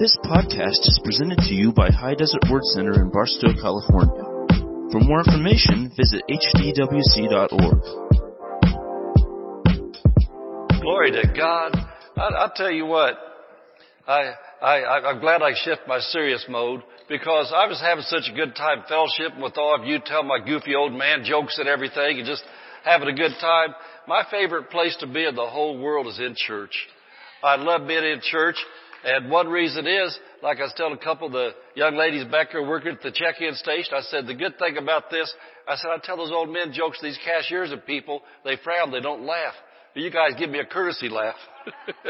This podcast is presented to you by High Desert Word Center in Barstow, California. For more information, visit hdwc.org. Glory to God. I, I'll tell you what, I, I, I'm glad I shift my serious mode because I was having such a good time fellowshipping with all of you, tell my goofy old man jokes and everything and just having a good time. My favorite place to be in the whole world is in church. I love being in church. And one reason is, like I was telling a couple of the young ladies back here working at the check-in station, I said, the good thing about this, I said, I tell those old men jokes these cashiers and people, they frown, they don't laugh. But you guys give me a courtesy laugh.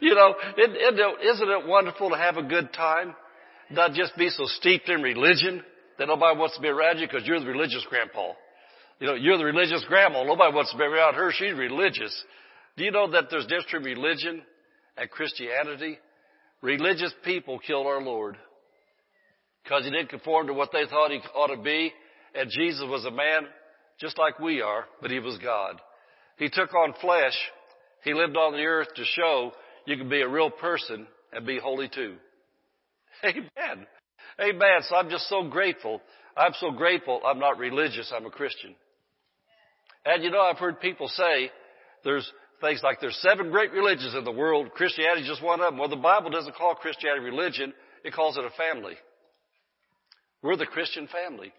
you know, isn't it wonderful to have a good time? Not just be so steeped in religion that nobody wants to be around you because you're the religious grandpa. You know, you're the religious grandma. Nobody wants to be around her. She's religious. Do you know that there's difference between religion and Christianity? Religious people killed our Lord because he didn't conform to what they thought he ought to be. And Jesus was a man just like we are, but he was God. He took on flesh. He lived on the earth to show you can be a real person and be holy too. Amen. Amen. So I'm just so grateful. I'm so grateful I'm not religious. I'm a Christian. And you know, I've heard people say there's things like there's seven great religions in the world. Christianity is just one of them. Well, the Bible doesn't call Christianity a religion. It calls it a family. We're the Christian family.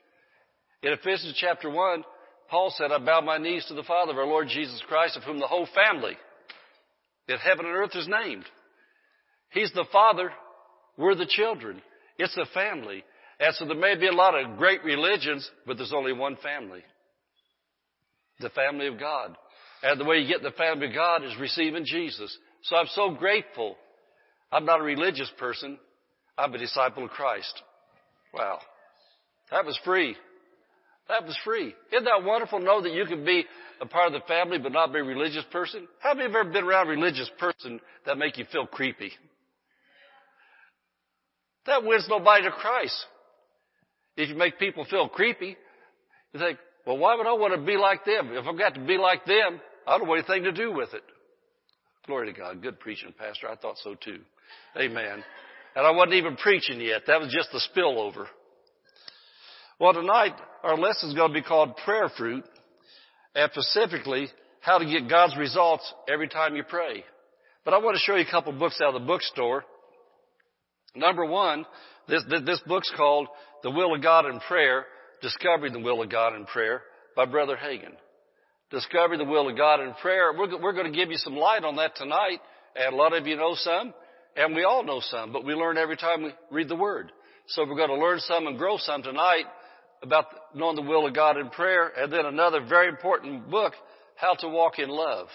In Ephesians chapter 1, Paul said, I bow my knees to the Father of our Lord Jesus Christ, of whom the whole family in heaven and earth is named. He's the Father. We're the children. It's a family. And so there may be a lot of great religions, but there's only one family. The family of God. And the way you get in the family of God is receiving Jesus. So I'm so grateful. I'm not a religious person. I'm a disciple of Christ. Wow. That was free. That was free. Isn't that wonderful to know that you can be a part of the family but not be a religious person? How many of you have ever been around a religious person that make you feel creepy? That wins nobody to Christ. If you make people feel creepy, you think, well, why would I want to be like them? If I've got to be like them, I don't want anything to do with it. Glory to God. Good preaching, Pastor. I thought so too. Amen. And I wasn't even preaching yet. That was just the spillover. Well, tonight our lesson is going to be called Prayer Fruit, and specifically how to get God's results every time you pray. But I want to show you a couple books out of the bookstore. Number one, this, this book's called The Will of God in Prayer, Discovering the Will of God in Prayer by Brother Hagin. Discovering the Will of God in Prayer. We're, we're going to give you some light on that tonight, and a lot of you know some, and we all know some, but we learn every time we read the Word. So we're going to learn some and grow some tonight about knowing the will of God in prayer, and then another very important book, How to Walk in Love.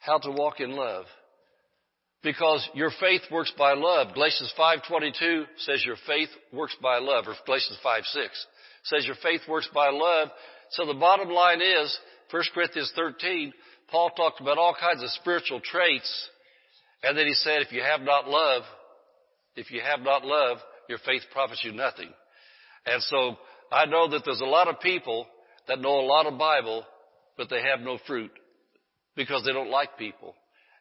How to Walk in Love. Because your faith works by love. Galatians 5.22 says your faith works by love, or Galatians 5.6 says your faith works by love. So the bottom line is, 1 Corinthians 13, Paul talked about all kinds of spiritual traits, and then he said, if you have not love, if you have not love, your faith profits you nothing. And so I know that there's a lot of people that know a lot of Bible, but they have no fruit because they don't like people.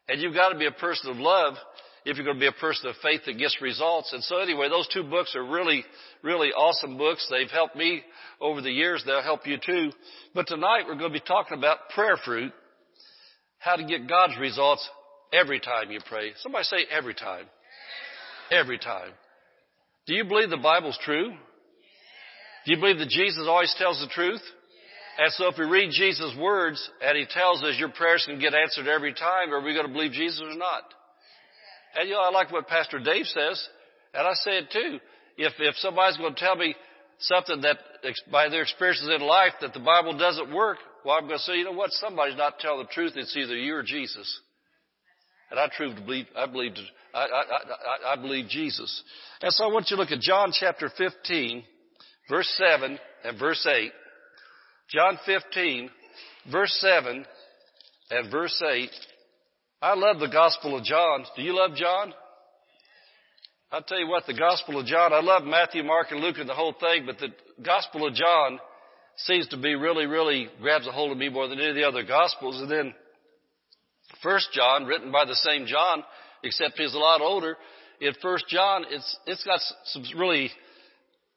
And you've got to be a person of love if you're going to be a person of faith that gets results. And so anyway, those two books are really, really awesome books. They've helped me over the years. They'll help you too. But tonight we're going to be talking about prayer fruit, how to get God's results every time you pray. Somebody say every time. Every time. Do you believe the Bible's true? Do you believe that Jesus always tells the truth? And so if we read Jesus' words and he tells us your prayers can get answered every time, are we going to believe Jesus or not? And you know, I like what Pastor Dave says, and I say it too. If, if somebody's going to tell me something that by their experiences in life that the Bible doesn't work, well, I'm going to say, you know what? Somebody's not telling the truth. It's either you or Jesus. And I truly believe, I believe, I, I, I, I believe Jesus. And so I want you to look at John chapter 15 verse 7 and verse 8. John 15, verse 7 and verse 8. I love the Gospel of John. Do you love John? I'll tell you what, the Gospel of John, I love Matthew, Mark, and Luke and the whole thing, but the Gospel of John seems to be really, really grabs a hold of me more than any of the other Gospels. And then First John, written by the same John, except he's a lot older. In First John, it's it's got some really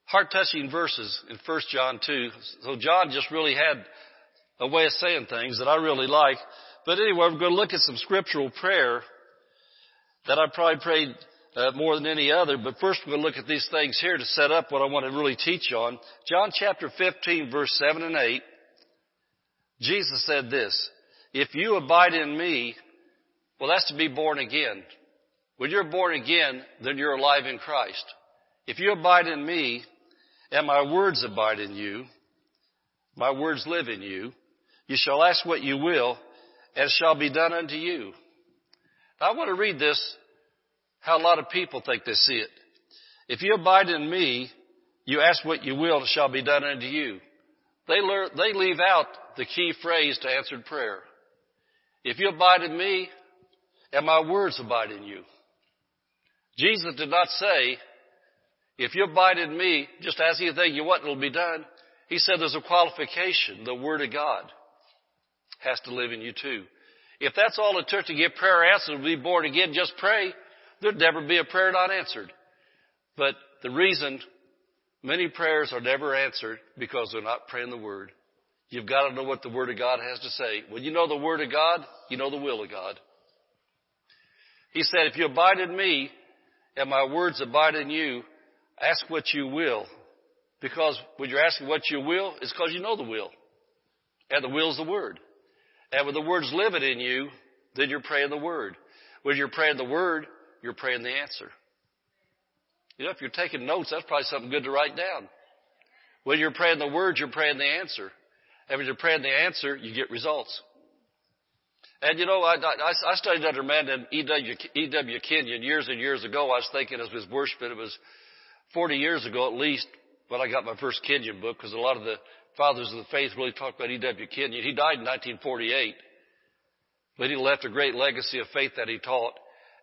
heart-touching verses in First John 2. So John just really had a way of saying things that I really like. But anyway, we're going to look at some scriptural prayer that I probably prayed uh, more than any other. But first we're going to look at these things here to set up what I want to really teach on. John chapter 15 verse 7 and 8. Jesus said this, if you abide in me, well that's to be born again. When you're born again, then you're alive in Christ. If you abide in me, and my words abide in you, my words live in you, you shall ask what you will, it shall be done unto you. I want to read this how a lot of people think they see it. If you abide in me, you ask what you will, it shall be done unto you. They, learn, they leave out the key phrase to answered prayer. If you abide in me, and my words abide in you. Jesus did not say, if you abide in me, just ask anything you want, it'll be done. He said there's a qualification. The Word of God has to live in you too. If that's all it took to get prayer answered, be born again, just pray, there'd never be a prayer not answered. But the reason many prayers are never answered because they're not praying the Word. You've got to know what the Word of God has to say. When you know the Word of God, you know the will of God. He said, if you abide in me and my words abide in you, ask what you will. Because when you're asking what you will, it's because you know the will. And the will is the Word. And when the Word's living in you, then you're praying the Word. When you're praying the Word, you're praying the answer. You know, if you're taking notes, that's probably something good to write down. When you're praying the Word, you're praying the answer. And when you're praying the answer, you get results. And you know, I, I, I studied under a man named E.W. Kenyon years and years ago. I was thinking as was worshiping, it was 40 years ago at least when I got my first Kenyon book because a lot of the fathers of the faith really talked about E.W. Kenyon. He died in 1948, but he left a great legacy of faith that he taught.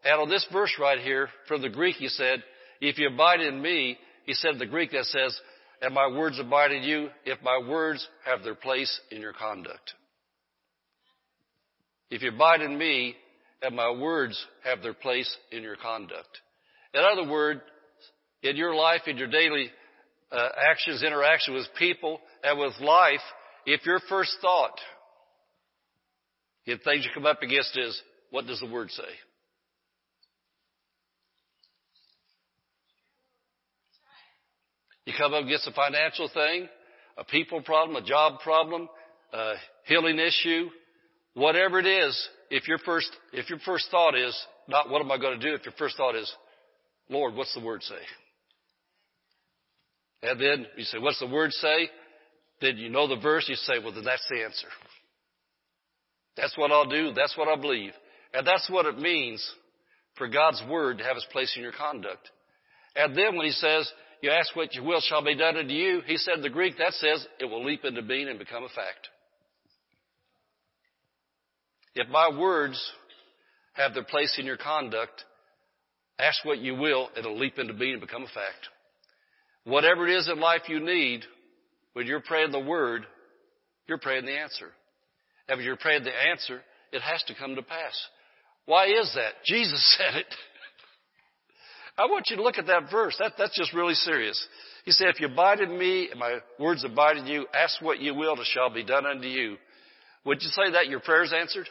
And on this verse right here, from the Greek, he said, if you abide in me, he said the Greek that says, and my words abide in you, if my words have their place in your conduct. If you abide in me, and my words have their place in your conduct. In other words, in your life, in your daily uh, actions, interaction with people, and with life, if your first thought, if things you come up against is, what does the Word say? You come up against a financial thing, a people problem, a job problem, a healing issue, whatever it is, if your first, if your first thought is not what am I going to do, if your first thought is, Lord, what's the word say? And then you say, what's the word say? Then you know the verse, you say, well then that's the answer. That's what I'll do, that's what I believe. And that's what it means for God's word to have its place in your conduct. And then when he says, you ask what you will shall be done unto you, he said in the Greek, that says it will leap into being and become a fact. If my words have their place in your conduct, ask what you will, it'll leap into being and become a fact. Whatever it is in life you need, when you're praying the word, you're praying the answer. And when you're praying the answer, it has to come to pass. Why is that? Jesus said it. I want you to look at that verse. That, that's just really serious. He said, if you abide in me and my words abide in you, ask what you will, it shall be done unto you. Would you say that your prayer's answered?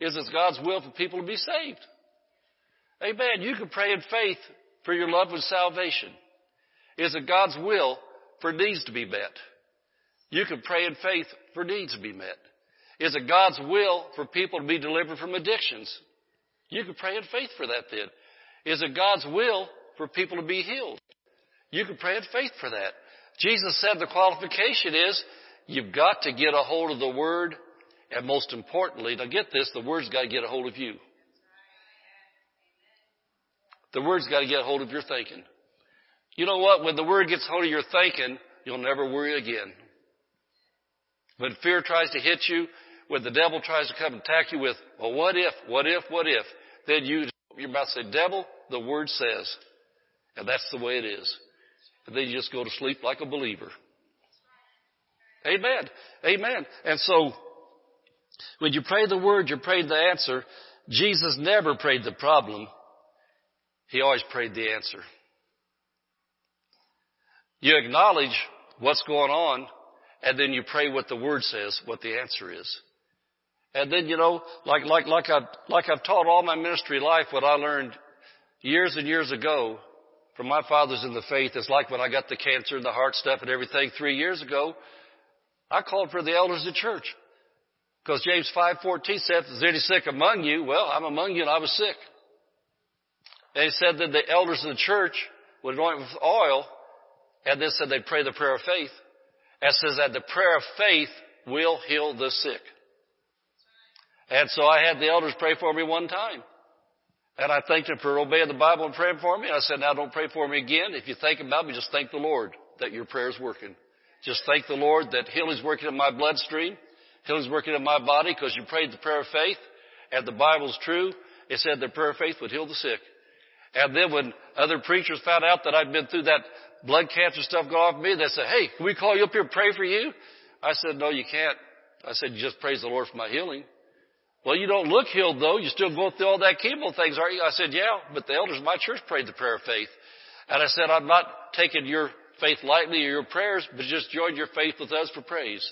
Is it God's will for people to be saved? Amen. You can pray in faith for your love one's salvation. Is it God's will for needs to be met? You can pray in faith for needs to be met. Is it God's will for people to be delivered from addictions? You can pray in faith for that then. Is it God's will for people to be healed? You can pray in faith for that. Jesus said the qualification is you've got to get a hold of the Word and most importantly, now get this, the Word's got to get a hold of you. The Word's got to get a hold of your thinking. You know what? When the Word gets hold of your thinking, you'll never worry again. When fear tries to hit you, when the devil tries to come and attack you with, well, what if, what if, what if, then you, you're about to say, devil, the word says. And that's the way it is. And then you just go to sleep like a believer. Amen. Amen. And so, when you pray the word, you pray the answer. Jesus never prayed the problem. He always prayed the answer. You acknowledge what's going on and then you pray what the word says, what the answer is. And then, you know, like, like, like I've, like I've taught all my ministry life, what I learned years and years ago from my fathers in the faith is like when I got the cancer and the heart stuff and everything three years ago, I called for the elders of church. Because James 5.14 said, is any sick among you? Well, I'm among you and I was sick. He said that the elders of the church would anoint with oil and then said they'd pray the prayer of faith. And says that the prayer of faith will heal the sick. And so I had the elders pray for me one time. And I thanked them for obeying the Bible and praying for me. I said, now don't pray for me again. If you think about me, just thank the Lord that your prayer is working. Just thank the Lord that healing's working in my bloodstream. Healing's working in my body because you prayed the prayer of faith and the Bible's true. It said the prayer of faith would heal the sick. And then when other preachers found out that I'd been through that blood cancer stuff go off me, they said, hey, can we call you up here and pray for you? I said, no, you can't. I said, you just praise the Lord for my healing. Well, you don't look healed though. You're still going through all that chemo things, aren't you? I said, yeah, but the elders of my church prayed the prayer of faith. And I said, I'm not taking your faith lightly or your prayers, but just join your faith with us for praise.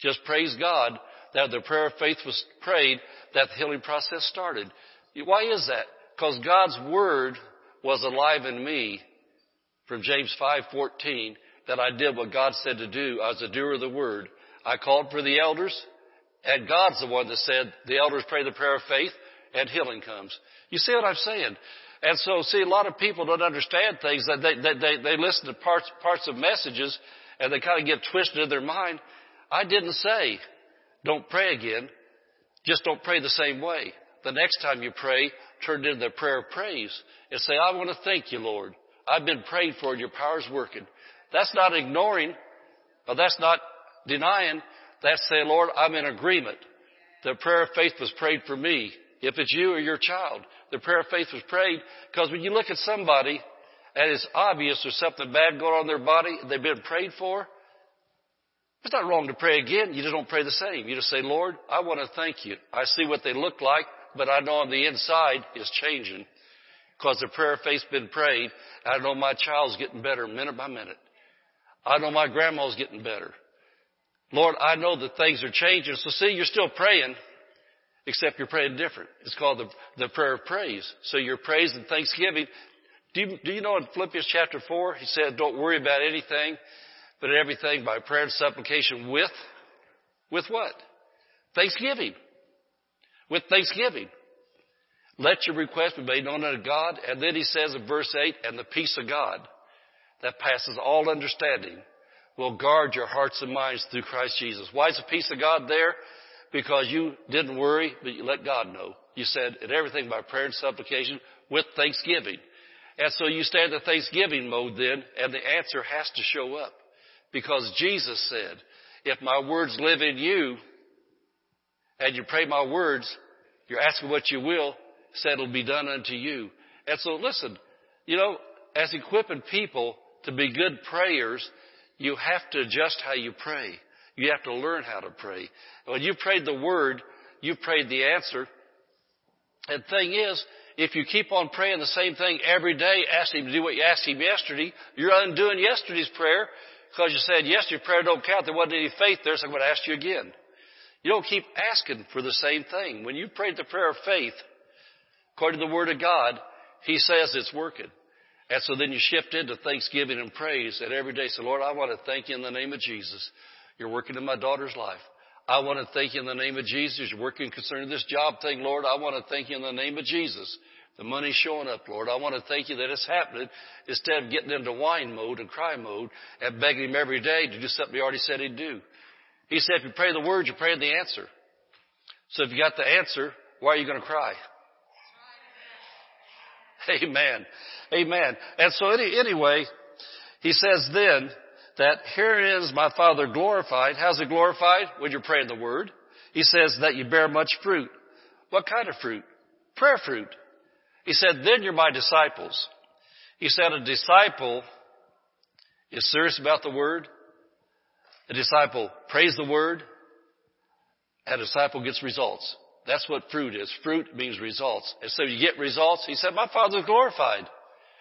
Just praise God that the prayer of faith was prayed, that the healing process started. Why is that? Because God's word was alive in me from James 5:14 that I did what God said to do. I was a doer of the word. I called for the elders. And God's the one that said the elders pray the prayer of faith and healing comes. You see what I'm saying? And so, see, a lot of people don't understand things. They, they, they, they listen to parts, parts of messages and they kind of get twisted in their mind. I didn't say, don't pray again. Just don't pray the same way. The next time you pray, turn it into the prayer of praise and say, I want to thank you, Lord. I've been prayed for and your power's working. That's not ignoring, or that's not denying. That's saying, Lord, I'm in agreement. The prayer of faith was prayed for me. If it's you or your child, the prayer of faith was prayed because when you look at somebody and it's obvious there's something bad going on in their body, they've been prayed for, it's not wrong to pray again. You just don't pray the same. You just say, Lord, I want to thank you. I see what they look like, but I know on the inside is changing because the prayer of faith's been prayed. I know my child's getting better minute by minute. I know my grandma's getting better. Lord, I know that things are changing. So see, you're still praying, except you're praying different. It's called the, the prayer of praise. So your praise and thanksgiving. Do you, do you know in Philippians chapter 4, he said, don't worry about anything, but everything by prayer and supplication with, with what? Thanksgiving. With thanksgiving. Let your request be made known unto God. And then he says in verse 8, and the peace of God that passes all understanding will guard your hearts and minds through Christ Jesus. Why is the peace of God there? Because you didn't worry, but you let God know. You said, in everything by prayer and supplication with thanksgiving. And so you stand in thanksgiving mode then, and the answer has to show up. Because Jesus said, if my words live in you, and you pray my words, you're asking what you will, said it'll be done unto you. And so listen, you know, as equipping people to be good prayers, you have to adjust how you pray. You have to learn how to pray. When you prayed the word, you prayed the answer. And the thing is, if you keep on praying the same thing every day, asking him to do what you asked him yesterday, you're undoing yesterday's prayer because you said, yes, your prayer don't count. There wasn't any faith there, so I'm going to ask you again. You don't keep asking for the same thing. When you prayed the prayer of faith, according to the Word of God, He says it's working. And so then you shift into thanksgiving and praise and every day say, Lord, I want to thank you in the name of Jesus. You're working in my daughter's life. I want to thank you in the name of Jesus. You're working concerning this job thing, Lord. I want to thank you in the name of Jesus. The money's showing up, Lord. I want to thank you that it's happening instead of getting into whine mode and cry mode and begging him every day to do something he already said he'd do. He said if you pray the word, you pray the answer. So if you got the answer, why are you going to cry? Amen. Amen. And so any, anyway, he says then that herein is my Father glorified. How's it glorified? When you're praying the word. He says that you bear much fruit. What kind of fruit? Prayer fruit. He said, then you're my disciples. He said a disciple is serious about the word. A disciple prays the word. And a disciple gets results. That's what fruit is. Fruit means results. And so you get results. He said, my Father's glorified. And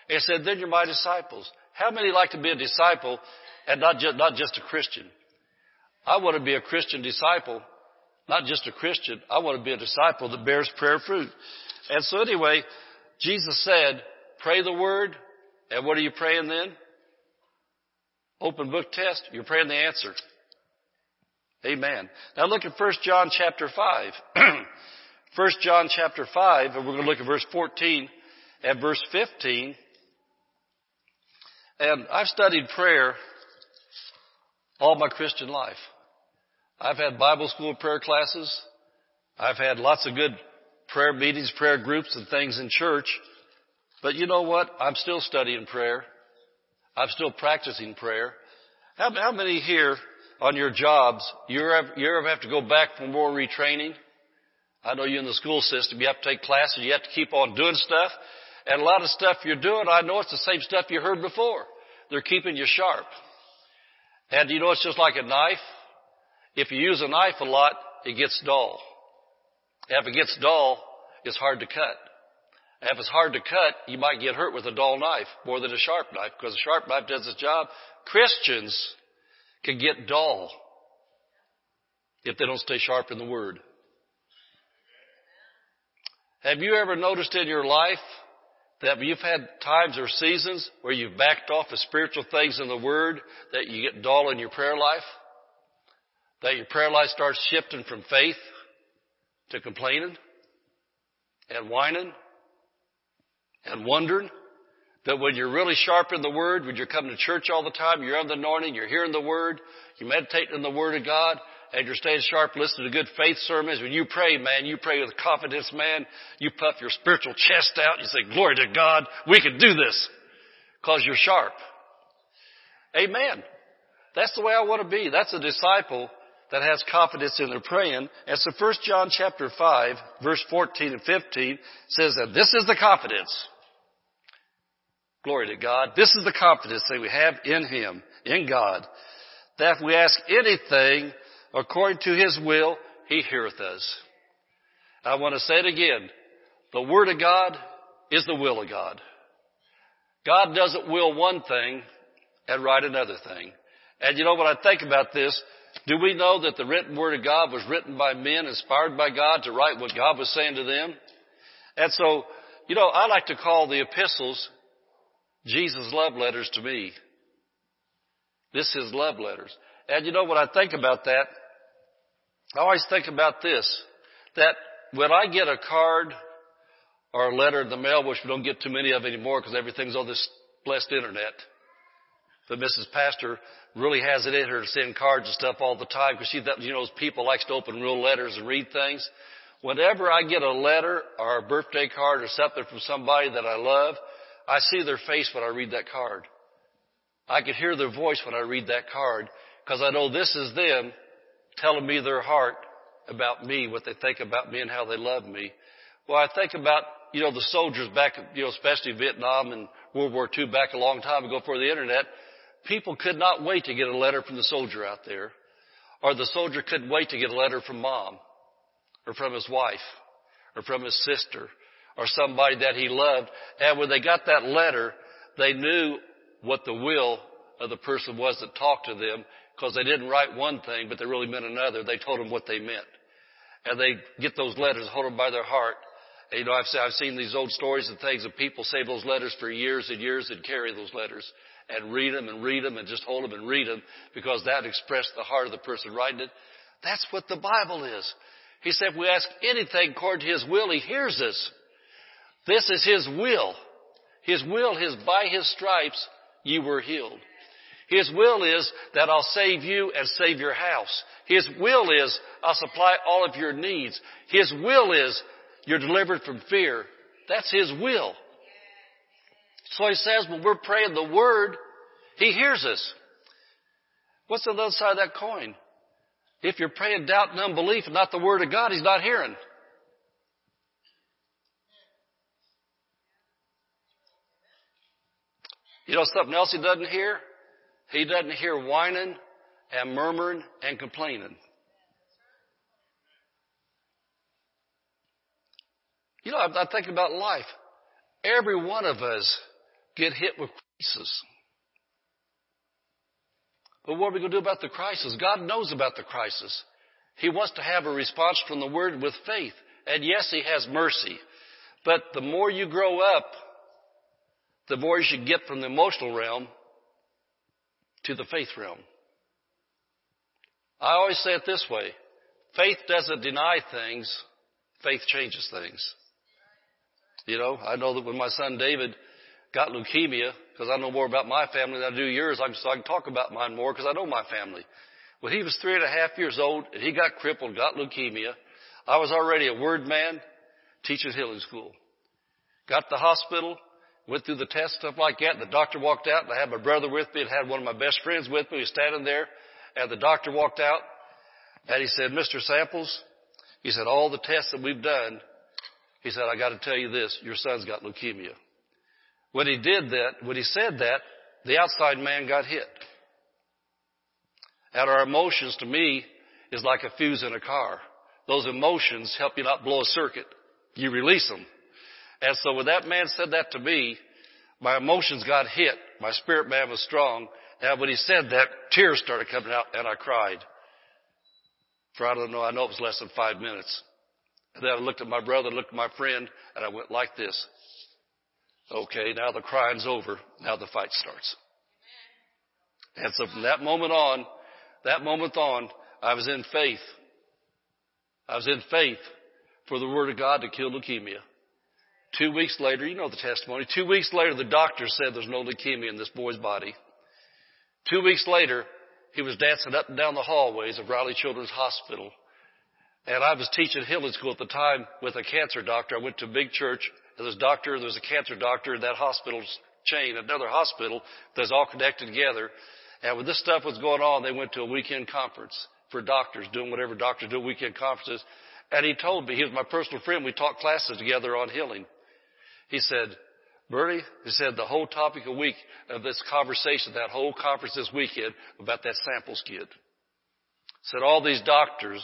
he said, then you're my disciples. How many like to be a disciple and not just, not just a Christian? I want to be a Christian disciple, not just a Christian. I want to be a disciple that bears prayer fruit. And so anyway, Jesus said, pray the word. And what are you praying then? Open book test. You're praying the answer. Amen. Now look at 1 John chapter 5. 1 John chapter 5, and we're going to look at verse 14 and verse 15. And I've studied prayer all my Christian life. I've had Bible school prayer classes. I've had lots of good prayer meetings, prayer groups and things in church. But you know what? I'm still studying prayer. I'm still practicing prayer. How, how many here on your jobs, you ever, you ever have to go back for more retraining? I know you in the school system, you have to take classes, you have to keep on doing stuff. And a lot of stuff you're doing, I know it's the same stuff you heard before. They're keeping you sharp. And you know it's just like a knife. If you use a knife a lot, it gets dull. If it gets dull, it's hard to cut. If it's hard to cut, you might get hurt with a dull knife more than a sharp knife because a sharp knife does its job. Christians can get dull if they don't stay sharp in the Word. Have you ever noticed in your life that you've had times or seasons where you've backed off of spiritual things in the Word that you get dull in your prayer life? That your prayer life starts shifting from faith to complaining and whining and wondering? That when you're really sharp in the Word, when you're coming to church all the time, you're on the anointing, you're hearing the Word, you're meditating on the Word of God, and you're staying sharp, listening to good faith sermons. When you pray, man, you pray with confidence, man. You puff your spiritual chest out. You say, glory to God, we can do this. Cause you're sharp. Amen. That's the way I want to be. That's a disciple that has confidence in their praying. And so 1 John chapter 5, verse 14 and 15 says that this is the confidence. Glory to God. This is the confidence that we have in Him, in God, that if we ask anything according to His will, He heareth us. I want to say it again. The Word of God is the will of God. God doesn't will one thing and write another thing. And you know what I think about this? Do we know that the written word of God was written by men, inspired by God to write what God was saying to them? And so, you know, I like to call the epistles Jesus' love letters to me. This is love letters. And you know what I think about that? I always think about this, that when I get a card or a letter in the mail, which we don't get too many of anymore because everything's on this blessed internet, but Mrs. Pastor really has it in her to send cards and stuff all the time because she, you know, people likes to open real letters and read things. Whenever I get a letter or a birthday card or something from somebody that I love, I see their face when I read that card. I can hear their voice when I read that card because I know this is them telling me their heart about me, what they think about me and how they love me. Well, I think about, you know, the soldiers back, you know, especially Vietnam and World War II back a long time ago before the internet. People could not wait to get a letter from the soldier out there. Or the soldier couldn't wait to get a letter from mom. Or from his wife. Or from his sister. Or somebody that he loved. And when they got that letter, they knew what the will of the person was that talked to them because they didn't write one thing, but they really meant another. They told them what they meant. And they get those letters, hold them by their heart. And, you know, I've, I've seen these old stories and things of people save those letters for years and years and carry those letters and read them and read them and just hold them and read them because that expressed the heart of the person writing it. That's what the Bible is. He said, if we ask anything according to His will, He hears us. This is His will. His will is by His stripes you were healed. His will is that I'll save you and save your house. His will is I'll supply all of your needs. His will is you're delivered from fear. That's His will. So he says when we're praying the word, he hears us. What's the other side of that coin? If you're praying doubt and unbelief and not the word of God, he's not hearing. You know something else he doesn't hear? He doesn't hear whining and murmuring and complaining. You know, I, I think about life. Every one of us get hit with crisis. But what are we going to do about the crisis? God knows about the crisis. He wants to have a response from the Word with faith. And yes, He has mercy. But the more you grow up, the more you get from the emotional realm to the faith realm. I always say it this way. Faith doesn't deny things. Faith changes things. You know, I know that when my son David got leukemia, because I know more about my family than I do yours, so I can talk about mine more because I know my family. When he was three and a half years old and he got crippled, got leukemia, I was already a word man teaching healing school. Got to the hospital, went through the test, stuff like that, the doctor walked out and I had my brother with me and had one of my best friends with me. He was standing there and the doctor walked out and he said, Mr. Samples, he said, all the tests that we've done, he said, I got to tell you this, your son's got leukemia. When he did that, when he said that, the outside man got hit. And our emotions to me is like a fuse in a car. Those emotions help you not blow a circuit. You release them. And so when that man said that to me, my emotions got hit. My spirit man was strong. And when he said that, tears started coming out and I cried. For I don't know, I know it was less than five minutes. And then I looked at my brother, looked at my friend, and I went like this. Okay, now the crying's over. Now the fight starts. And so from that moment on, that moment on, I was in faith. I was in faith for the Word of God to kill leukemia. Two weeks later, you know the testimony. Two weeks later, the doctor said there's no leukemia in this boy's body. Two weeks later, he was dancing up and down the hallways of Riley Children's Hospital. And I was teaching healing school at the time with a cancer doctor. I went to a big church. And there's a doctor, there's a cancer doctor in that hospital's chain, another hospital that's all connected together. And when this stuff was going on, they went to a weekend conference for doctors, doing whatever doctors do weekend conferences. And he told me, he was my personal friend, we taught classes together on healing. He said, Bertie, he said the whole topic a week of this conversation, that whole conference this weekend about that samples kid. Said all these doctors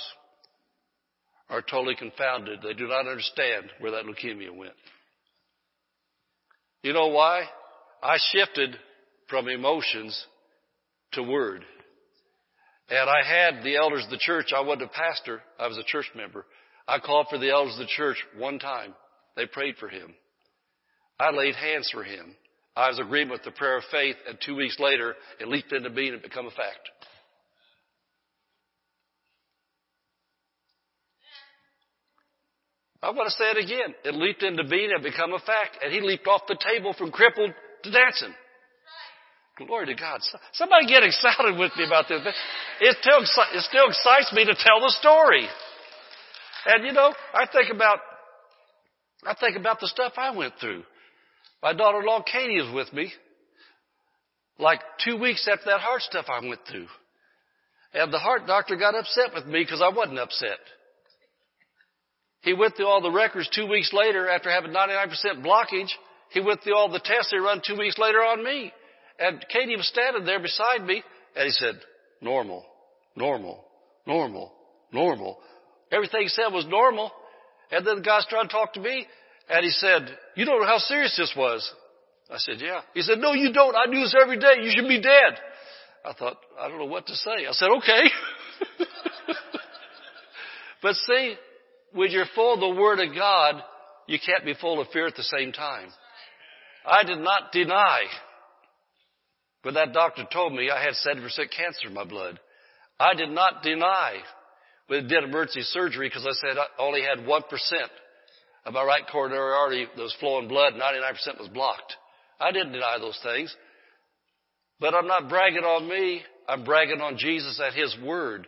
are totally confounded. They do not understand where that leukemia went. You know why? I shifted from emotions to word. And I had the elders of the church. I wasn't a pastor. I was a church member. I called for the elders of the church one time. They prayed for him. I laid hands for him. I was agreement with the prayer of faith, and two weeks later, it leaped into being and become a fact. I want to say it again. It leaped into being and become a fact, and he leaped off the table from crippled to dancing. Glory to God. Somebody get excited with me about this. It still, it still excites me to tell the story. And you know, I think about, I think about the stuff I went through. My daughter-in-law Katie is with me. Like two weeks after that heart stuff I went through. And the heart doctor got upset with me because I wasn't upset. He went through all the records two weeks later after having 99% blockage. He went through all the tests they run two weeks later on me. And Katie was standing there beside me and he said, normal, normal, normal, normal. Everything he said was normal. And then the guy's trying to talk to me and he said, you don't know how serious this was. I said, yeah. He said, no, you don't. I do this every day. You should be dead. I thought, I don't know what to say. I said, okay. but see, when you're full of the Word of God, you can't be full of fear at the same time. I did not deny. But that doctor told me I had 70% cancer in my blood. I did not deny when it did emergency surgery because I said I only had 1% of my right coronary artery that was flowing blood. 99% was blocked. I didn't deny those things. But I'm not bragging on me. I'm bragging on Jesus and His Word.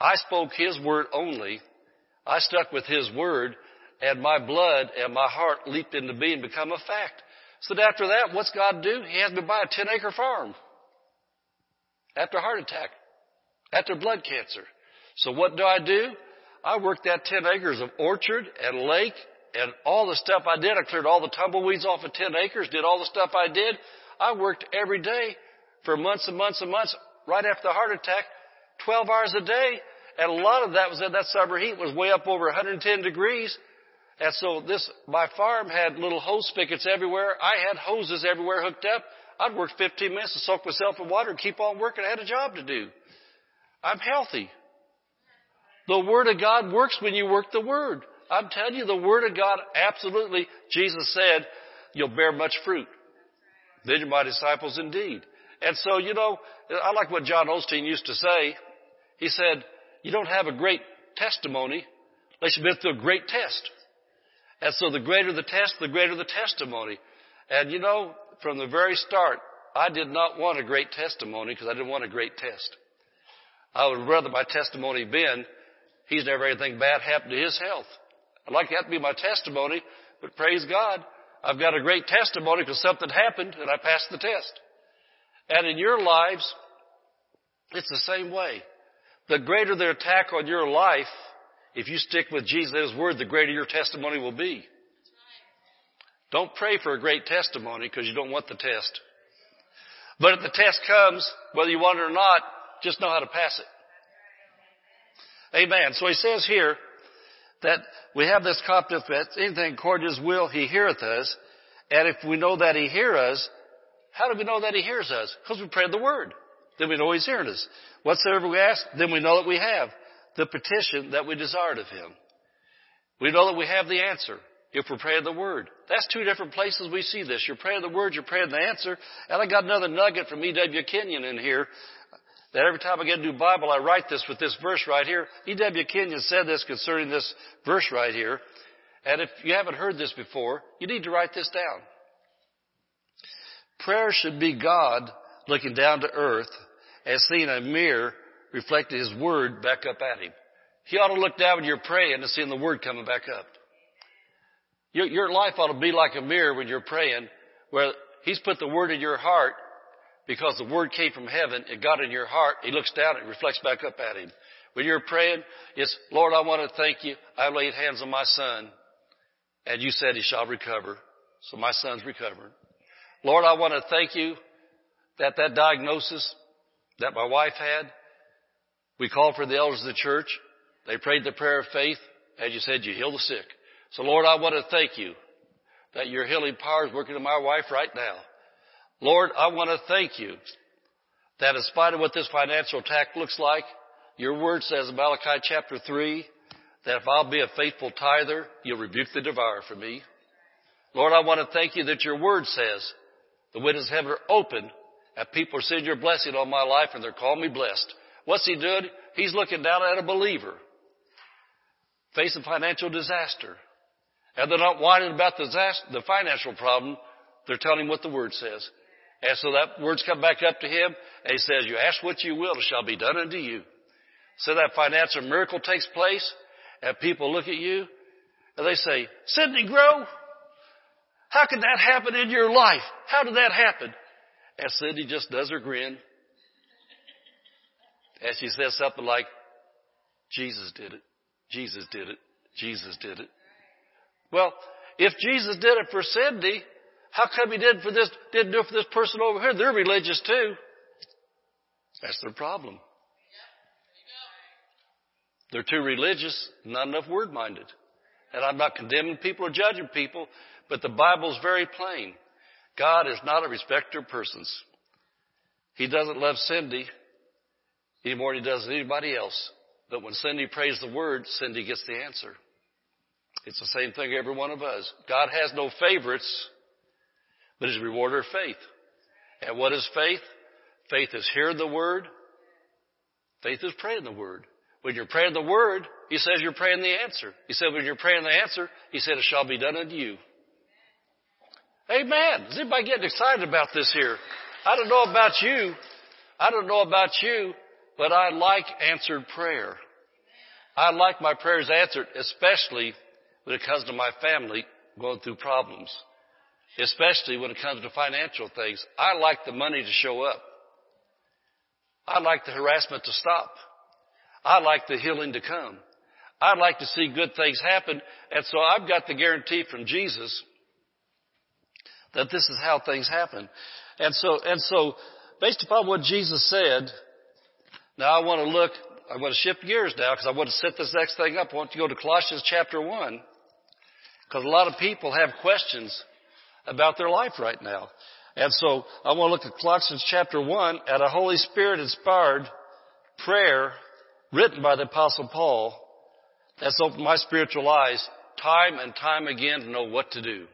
I spoke His Word only I stuck with His Word and my blood and my heart leaped into being become a fact. So that after that, what's God do? He has me buy a 10 acre farm. After heart attack. After blood cancer. So what do I do? I work that 10 acres of orchard and lake and all the stuff I did. I cleared all the tumbleweeds off of 10 acres, did all the stuff I did. I worked every day for months and months and months right after the heart attack, 12 hours a day and a lot of that was in that summer heat was way up over 110 degrees. And so this, my farm had little hose spigots everywhere. I had hoses everywhere hooked up. I'd work 15 minutes to soak myself in water and keep on working. I had a job to do. I'm healthy. The Word of God works when you work the Word. I'm telling you, the Word of God absolutely, Jesus said, you'll bear much fruit. Then you're my disciples indeed. And so, you know, I like what John Osteen used to say. He said, you don't have a great testimony unless you've been through a great test. And so the greater the test, the greater the testimony. And you know, from the very start, I did not want a great testimony because I didn't want a great test. I would rather my testimony been, he's never anything bad happened to his health. I'd like that to be my testimony, but praise God, I've got a great testimony because something happened and I passed the test. And in your lives, it's the same way. The greater the attack on your life, if you stick with Jesus and His Word, the greater your testimony will be. Don't pray for a great testimony because you don't want the test. But if the test comes, whether you want it or not, just know how to pass it. Amen. So he says here that we have this confidence that anything according to his will, he heareth us. And if we know that he hear us, how do we know that he hears us? Because we pray the word. Then we know he's hearing us. Whatsoever we ask, then we know that we have the petition that we desired of him. We know that we have the answer if we're praying the word. That's two different places we see this. You're praying the word, you're praying the answer. And I got another nugget from E.W. Kenyon in here that every time I get a new Bible, I write this with this verse right here. E.W. Kenyon said this concerning this verse right here. And if you haven't heard this before, you need to write this down. Prayer should be God looking down to earth and seeing a mirror reflecting His Word back up at Him. He ought to look down when you're praying and seeing the Word coming back up. Your, your life ought to be like a mirror when you're praying where He's put the Word in your heart because the Word came from heaven. It got in your heart. He looks down. It reflects back up at Him. When you're praying, it's, Lord, I want to thank you. I laid hands on my son and you said he shall recover. So my son's recovered. Lord, I want to thank you that that diagnosis that my wife had, we called for the elders of the church. They prayed the prayer of faith. As you said, you heal the sick. So Lord, I want to thank you that your healing power is working in my wife right now. Lord, I want to thank you that in spite of what this financial attack looks like, your word says in Malachi chapter 3 that if I'll be a faithful tither, you'll rebuke the devourer for me. Lord, I want to thank you that your word says the windows of heaven are open and people are seeing your blessing on my life and they're calling me blessed. What's he doing? He's looking down at a believer facing financial disaster. And they're not whining about the, financial problem. They're telling him what the word says. And so that word's come back up to him and he says, you ask what you will, it shall be done unto you. So that financial miracle takes place and people look at you and they say, Cindy Grow, how could that happen in your life? How did that happen? And Cindy just does her grin. And she says something like, Jesus did it. Jesus did it. Jesus did it. Well, if Jesus did it for Cindy, how come he did for this, didn't do it for this person over here? They're religious too. That's their problem. They're too religious, not enough word minded. And I'm not condemning people or judging people, but the Bible is very plain. God is not a respecter of persons. He doesn't love Cindy any more than he does anybody else. But when Cindy prays the word, Cindy gets the answer. It's the same thing every one of us. God has no favorites but is rewarder of faith. And what is faith? Faith is hearing the word. Faith is praying the word. When you're praying the word, he says you're praying the answer. He said when you're praying the answer, he said it shall be done unto you. Amen. Is anybody getting excited about this here? I don't know about you. I don't know about you, but I like answered prayer. I like my prayers answered, especially when it comes to my family going through problems especially when it comes to financial things. I like the money to show up. I like the harassment to stop. I like the healing to come. I'd like to see good things happen. And so I've got the guarantee from Jesus that this is how things happen. And so, and so based upon what Jesus said, now I want to look, I want to shift gears now because I want to set this next thing up. I want to go to Colossians chapter 1. Because a lot of people have questions about their life right now. And so I want to look at Colossians chapter 1 at a Holy Spirit inspired prayer written by the apostle Paul that's opened my spiritual eyes time and time again to know what to do.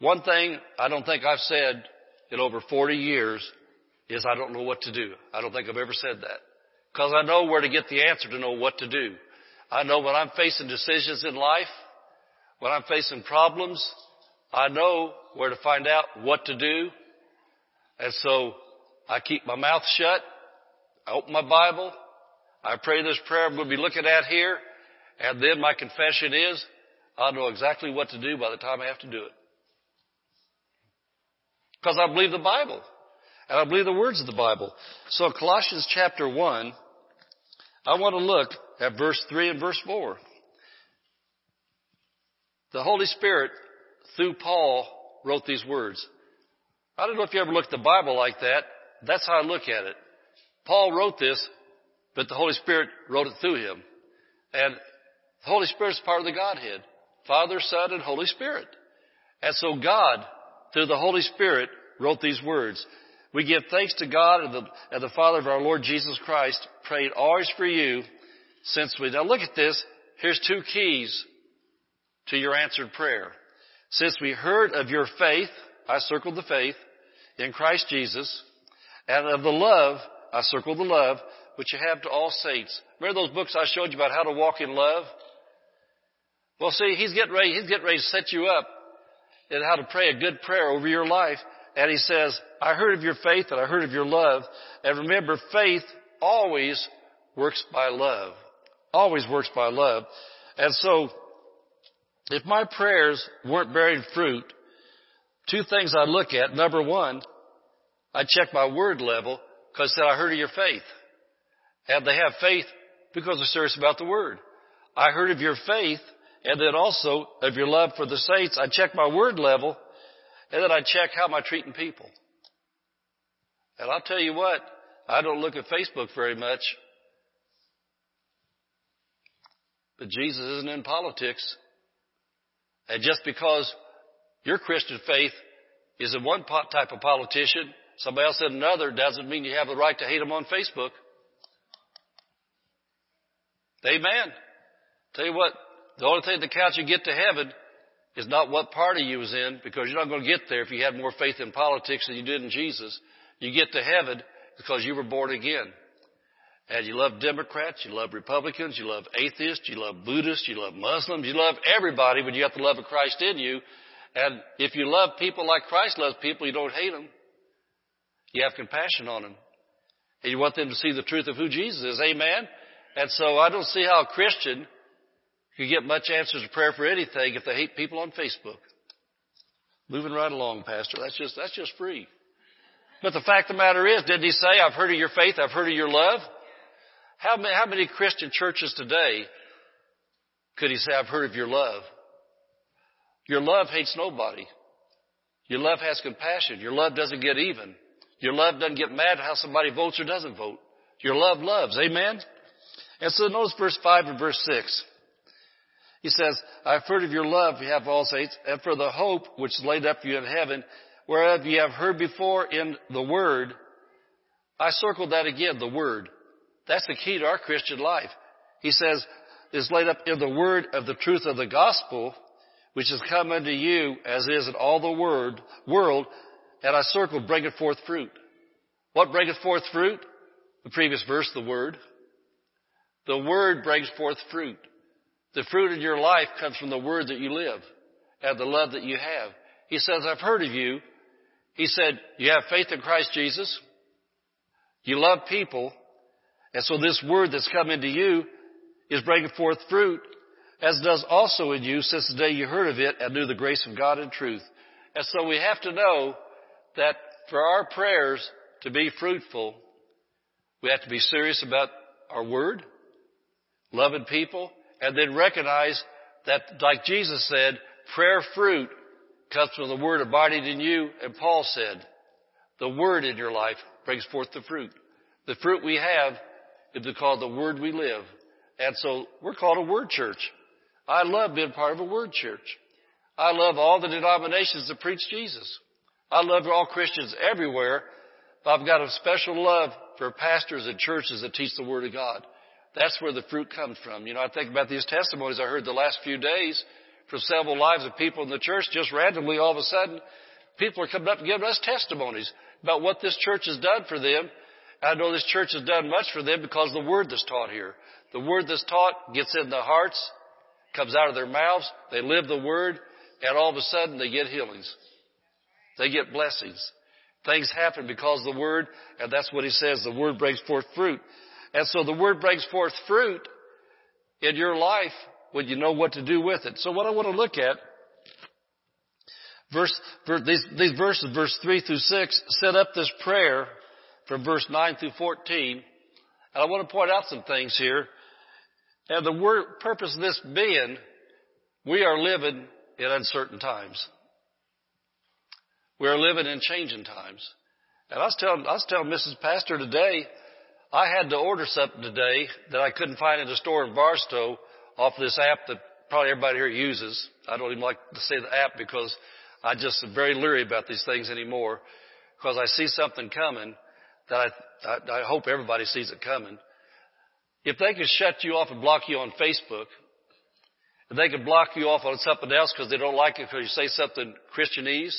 One thing I don't think I've said in over 40 years is I don't know what to do. I don't think I've ever said that. Because I know where to get the answer to know what to do. I know when I'm facing decisions in life, when I'm facing problems, I know where to find out what to do. And so I keep my mouth shut. I open my Bible. I pray this prayer I'm going to be looking at here. And then my confession is, I know exactly what to do by the time I have to do it. Because I believe the Bible. And I believe the words of the Bible. So Colossians chapter 1, I want to look at verse 3 and verse 4. The Holy Spirit, through Paul, wrote these words. I don't know if you ever looked at the Bible like that. That's how I look at it. Paul wrote this, but the Holy Spirit wrote it through him. And the Holy Spirit is part of the Godhead. Father, Son, and Holy Spirit. And so God, through the Holy Spirit, wrote these words. We give thanks to God and the, and the Father of our Lord Jesus Christ, prayed always for you since we, now look at this. Here's two keys to your answered prayer. Since we heard of your faith, I circled the faith, in Christ Jesus, and of the love, I circled the love, which you have to all saints. Remember those books I showed you about how to walk in love? Well, see, he's getting ready, he's getting ready to set you up in how to pray a good prayer over your life. And he says, I heard of your faith and I heard of your love. And remember, faith always works by love. Always works by love. And so, if my prayers weren't bearing fruit, two things I look at. Number one, I check my word level because said I heard of your faith. And they have faith because they're serious about the word. I heard of your faith and then also of your love for the saints. I check my word level and then I check how am I treating people. And I'll tell you what, I don't look at Facebook very much. But Jesus isn't in politics. And just because your Christian faith is in one pot type of politician, somebody else in another, doesn't mean you have the right to hate them on Facebook. Amen. Tell you what, the only thing that counts you get to heaven is not what party you was in, because you're not going to get there if you had more faith in politics than you did in Jesus. You get to heaven because you were born again. And you love Democrats, you love Republicans, you love atheists, you love Buddhists, you love Muslims, you love everybody but you got the love of Christ in you. And if you love people like Christ loves people, you don't hate them. You have compassion on them. And you want them to see the truth of who Jesus is. Amen? And so I don't see how a Christian could get much answers to prayer for anything if they hate people on Facebook. Moving right along, Pastor. That's just, that's just free. But the fact of the matter is, didn't he say, I've heard of your faith, I've heard of your love? How many, how many Christian churches today could he say, I've heard of your love? Your love hates nobody. Your love has compassion. Your love doesn't get even. Your love doesn't get mad at how somebody votes or doesn't vote. Your love loves. Amen? And so notice verse 5 and verse 6. He says, I've heard of your love, you have all saints, and for the hope which is laid up for you in heaven, whereof you have heard before in the Word. I circled that again, the Word. That's the key to our Christian life. He says, is laid up in the Word of the truth of the gospel, which has come unto you as is in all the word, world, and I circled, bringeth forth fruit. What bringeth forth fruit? The previous verse, the Word. The Word brings forth fruit. The fruit in your life comes from the Word that you live and the love that you have. He says, I've heard of you. He said, you have faith in Christ Jesus. You love people. And so this Word that's come into you is bringing forth fruit as does also in you since the day you heard of it and knew the grace of God and truth. And so we have to know that for our prayers to be fruitful, we have to be serious about our word, loving people, and then recognize that, like Jesus said, prayer fruit comes from the word abiding in you. And Paul said, the word in your life brings forth the fruit. The fruit we have is called the word we live. And so we're called a word church. I love being part of a Word church. I love all the denominations that preach Jesus. I love all Christians everywhere, but I've got a special love for pastors and churches that teach the Word of God. That's where the fruit comes from. You know, I think about these testimonies I heard the last few days from several lives of people in the church. Just randomly, all of a sudden, people are coming up and giving us testimonies about what this church has done for them. I know this church has done much for them because the Word that's taught here. The Word that's taught gets in their hearts, comes out of their mouths, they live the Word, and all of a sudden they get healings. They get blessings. Things happen because the Word, and that's what he says, the Word brings forth fruit. And so the Word brings forth fruit in your life when you know what to do with it. So what I want to look at, verse, these, these verses, verse 3 through 6, set up this prayer from verse 9 through 14. And I want to point out some things here. And the word, purpose of this being, we are living in uncertain times. We are living in changing times. And I was telling, I was telling Mrs. Pastor today, I had to order something today that I couldn't find in the store in Barstow off this app that probably everybody here uses. I don't even like to say the app because I just am very leery about these things anymore because I see something coming that I, I, I hope everybody sees it coming. If they could shut you off and block you on Facebook, if they could block you off on something else because they don't like it because you say something Christianese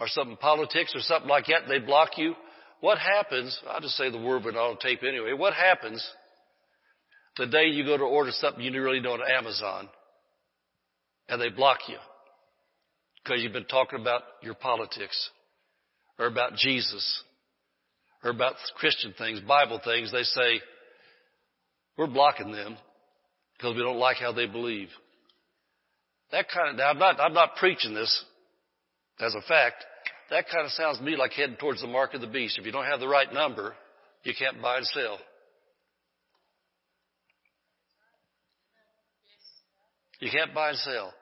or something politics or something like that, they block you. What happens, I'll just say the word but on tape anyway, what happens the day you go to order something you really don't on Amazon and they block you because you've been talking about your politics or about Jesus or about Christian things, Bible things, they say, we're blocking them because we don't like how they believe. That kind of, now I'm not, I'm not preaching this as a fact. That kind of sounds to me like heading towards the mark of the beast. If you don't have the right number, you can't buy and sell. You can't buy and sell.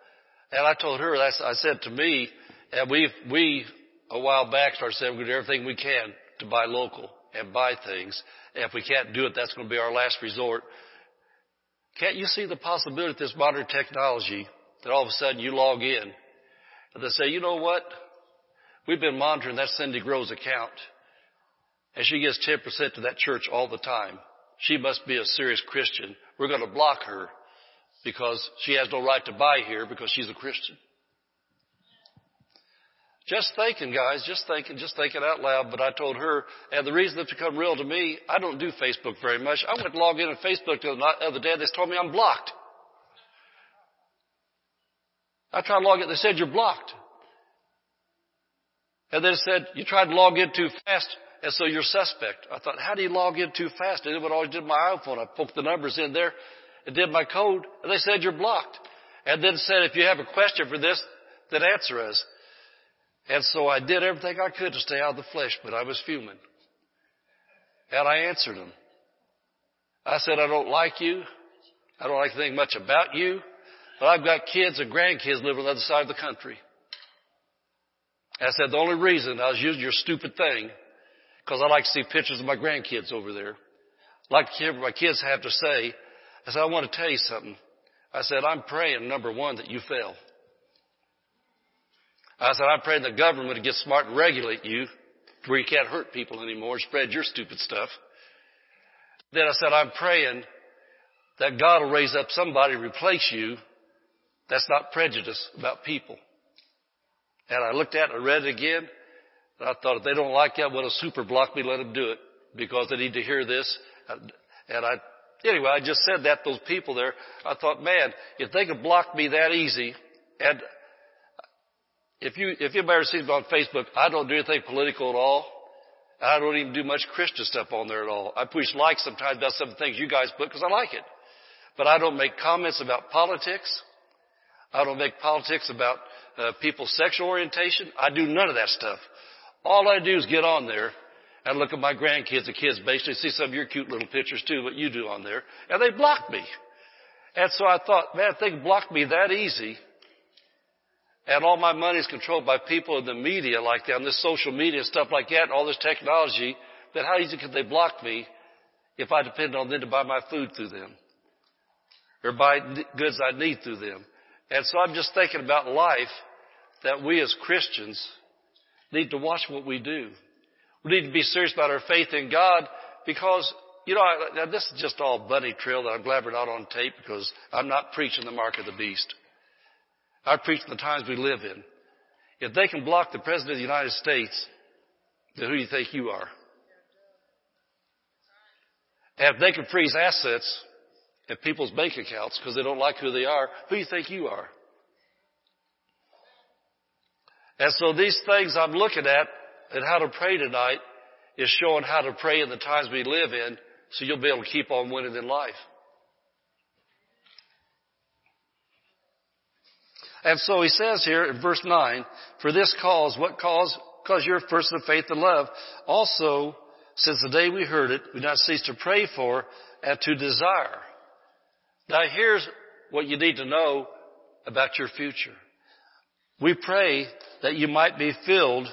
And I told her, I said to me, and we, we, a while back started saying we're do everything we can to buy local and buy things. And if we can't do it, that's going to be our last resort. Can't you see the possibility of this modern technology that all of a sudden you log in and they say, you know what? We've been monitoring that Cindy Groves account, and she gives 10% to that church all the time. She must be a serious Christian. We're going to block her because she has no right to buy here because she's a Christian. Just thinking, guys, just thinking, just thinking out loud. But I told her, and the reason it's become real to me, I don't do Facebook very much. I went to log in on Facebook the other day. They told me I'm blocked. I tried to log in. They said you're blocked. And then it said, you tried to log in too fast, and so you're suspect. I thought, how do you log in too fast? I did what I always did my iPhone. I poked the numbers in there and did my code, and they said you're blocked. And then said, if you have a question for this, then answer us. And so I did everything I could to stay out of the flesh, but I was fuming. And I answered him. I said, I don't like you. I don't like to think much about you, but I've got kids and grandkids living on the other side of the country. I said, the only reason I was using your stupid thing, because I like to see pictures of my grandkids over there. I like to hear what my kids have to say. I said, I want to tell you something. I said, I'm praying, number one, that you fail. I said, I'm praying the government to get smart and regulate you where you can't hurt people anymore spread your stupid stuff. Then I said, I'm praying that God will raise up somebody to replace you that's not prejudiced about people. And I looked at it and read it again. And I thought if they don't like that, well, a super block me, let them do it because they need to hear this. And I, anyway, I just said that those people there. I thought, man, if they could block me that easy, and if you, if anybody ever sees me on Facebook, I don't do anything political at all. I don't even do much Christian stuff on there at all. I push like sometimes about some things you guys put because I like it. But I don't make comments about politics. I don't make politics about uh, people's sexual orientation. I do none of that stuff. All I do is get on there and look at my grandkids. The kids basically see some of your cute little pictures too, what you do on there, and they block me. And so I thought, man, if they block me that easy, and all my money is controlled by people in the media like that, and this social media and stuff like that, and all this technology, then how easy could they block me if I depended on them to buy my food through them? or buy goods I need through them. And so I'm just thinking about life that we as Christians need to watch what we do. We need to be serious about our faith in God because, you know, I, this is just all bunny trail that I'm glad we're not on tape because I'm not preaching the mark of the beast. I preach the times we live in. If they can block the President of the United States, then who do you think you are? And if they can freeze assets in people's bank accounts because they don't like who they are, who do you think you are? And so these things I'm looking at and how to pray tonight is showing how to pray in the times we live in so you'll be able to keep on winning in life. And so he says here in verse 9, for this cause, what cause? Because you're a person of faith and love. Also, since the day we heard it, we not cease to pray for and to desire. Now here's what you need to know about your future. We pray that you might be filled,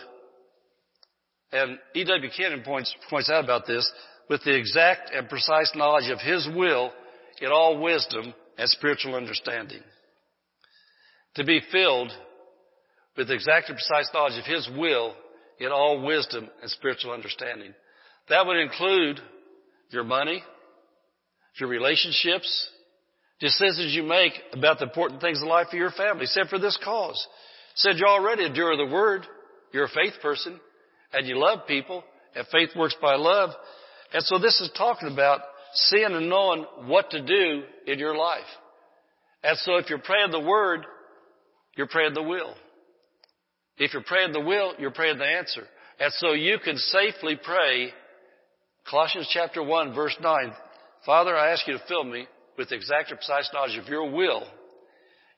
and E.W. Kenyon points, points out about this, with the exact and precise knowledge of His will in all wisdom and spiritual understanding. To be filled with exact and precise knowledge of His will in all wisdom and spiritual understanding. That would include your money, your relationships, decisions you make about the important things in life for your family. Said for this cause. Said you're already of the word. You're a faith person and you love people and faith works by love. And so this is talking about seeing and knowing what to do in your life. And so if you're praying the word, you're praying the will. If you're praying the will, you're praying the answer. And so you can safely pray Colossians chapter 1 verse 9. Father, I ask you to fill me with exact and precise knowledge of your will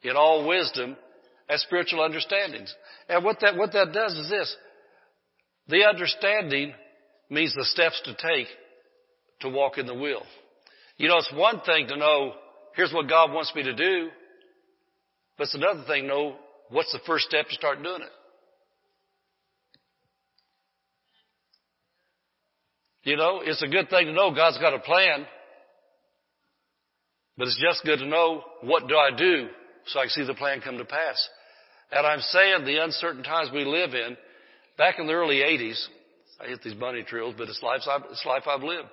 in all wisdom and spiritual understandings. And what that, what that does is this. The understanding means the steps to take to walk in the will. You know, it's one thing to know, here's what God wants me to do, but it's another thing know what's the first step to start doing it. You know, it's a good thing to know God's got a plan, but it's just good to know what do I do so I can see the plan come to pass. And I'm saying the uncertain times we live in, back in the early 80s, I hit these bunny trails, but it's life, it's life I've lived.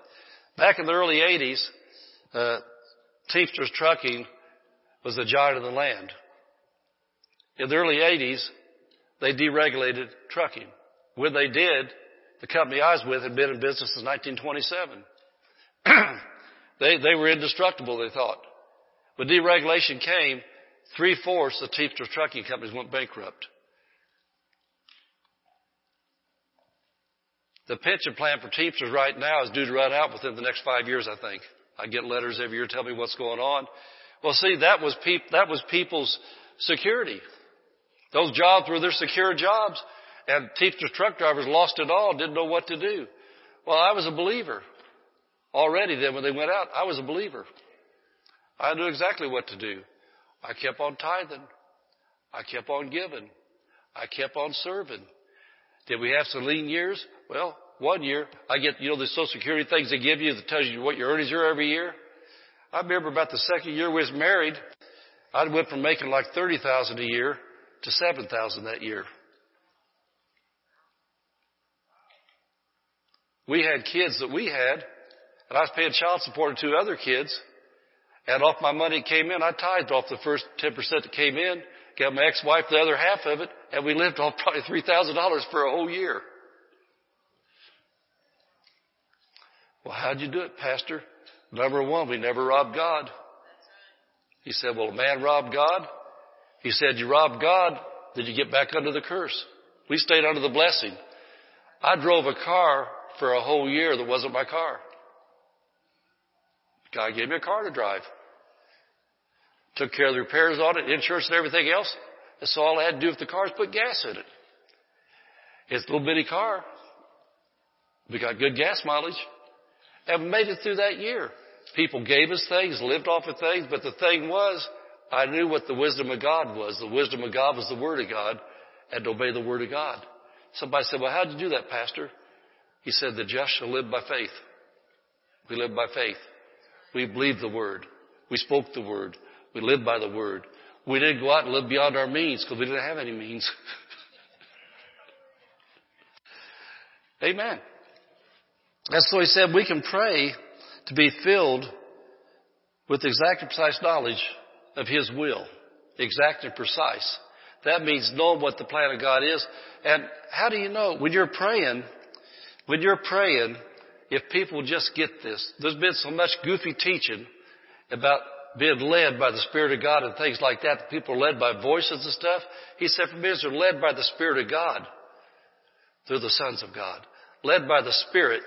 Back in the early 80s, uh, Teamsters Trucking was the giant of the land. In the early 80s, they deregulated trucking. When they did, the company I was with had been in business since 1927. they, they were indestructible, they thought. When deregulation came, three-fourths of Teamsters trucking companies went bankrupt. The pension plan for Teamsters right now is due to run out within the next five years, I think. I get letters every year telling me what's going on. Well, see, that was, peop- that was people's security. Those jobs were their secure jobs. And Teamsters truck drivers lost it all, didn't know what to do. Well, I was a believer. Already then when they went out, I was a believer. I knew exactly what to do. I kept on tithing. I kept on giving. I kept on serving. Did we have some lean years? Well, one year I get, you know, the social security things they give you that tells you what your earnings are every year. I remember about the second year we was married, I went from making like 30,000 a year to 7,000 that year. We had kids that we had, and I was paying child support to two other kids, and off my money came in, I tithed off the first 10% that came in, got my ex-wife the other half of it, and we lived off probably $3,000 for a whole year. Well, how'd you do it, Pastor? Number one, we never robbed God. He said, well, a man robbed God. He said, you robbed God, did you get back under the curse. We stayed under the blessing. I drove a car for a whole year that wasn't my car. God gave me a car to drive. Took care of the repairs on it, insurance and everything else. That's all I had to do with the car is put gas in it. It's a little bitty car. We got good gas mileage. And we made it through that year. People gave us things, lived off of things, but the thing was, I knew what the wisdom of God was. The wisdom of God was the Word of God and to obey the Word of God. Somebody said, well, how'd you do that, Pastor? He said, the just shall live by faith. We live by faith. We believe the word. We spoke the word. We lived by the word. We didn't go out and live beyond our means because we didn't have any means. Amen. That's so he said we can pray to be filled with exact and precise knowledge of his will. Exact and precise. That means knowing what the plan of God is. And how do you know? When you're praying, when you're praying, if people just get this, there's been so much goofy teaching about being led by the Spirit of God and things like that. people are led by voices and stuff. He said for me, they're led by the Spirit of God. They're the sons of God. Led by the Spirit.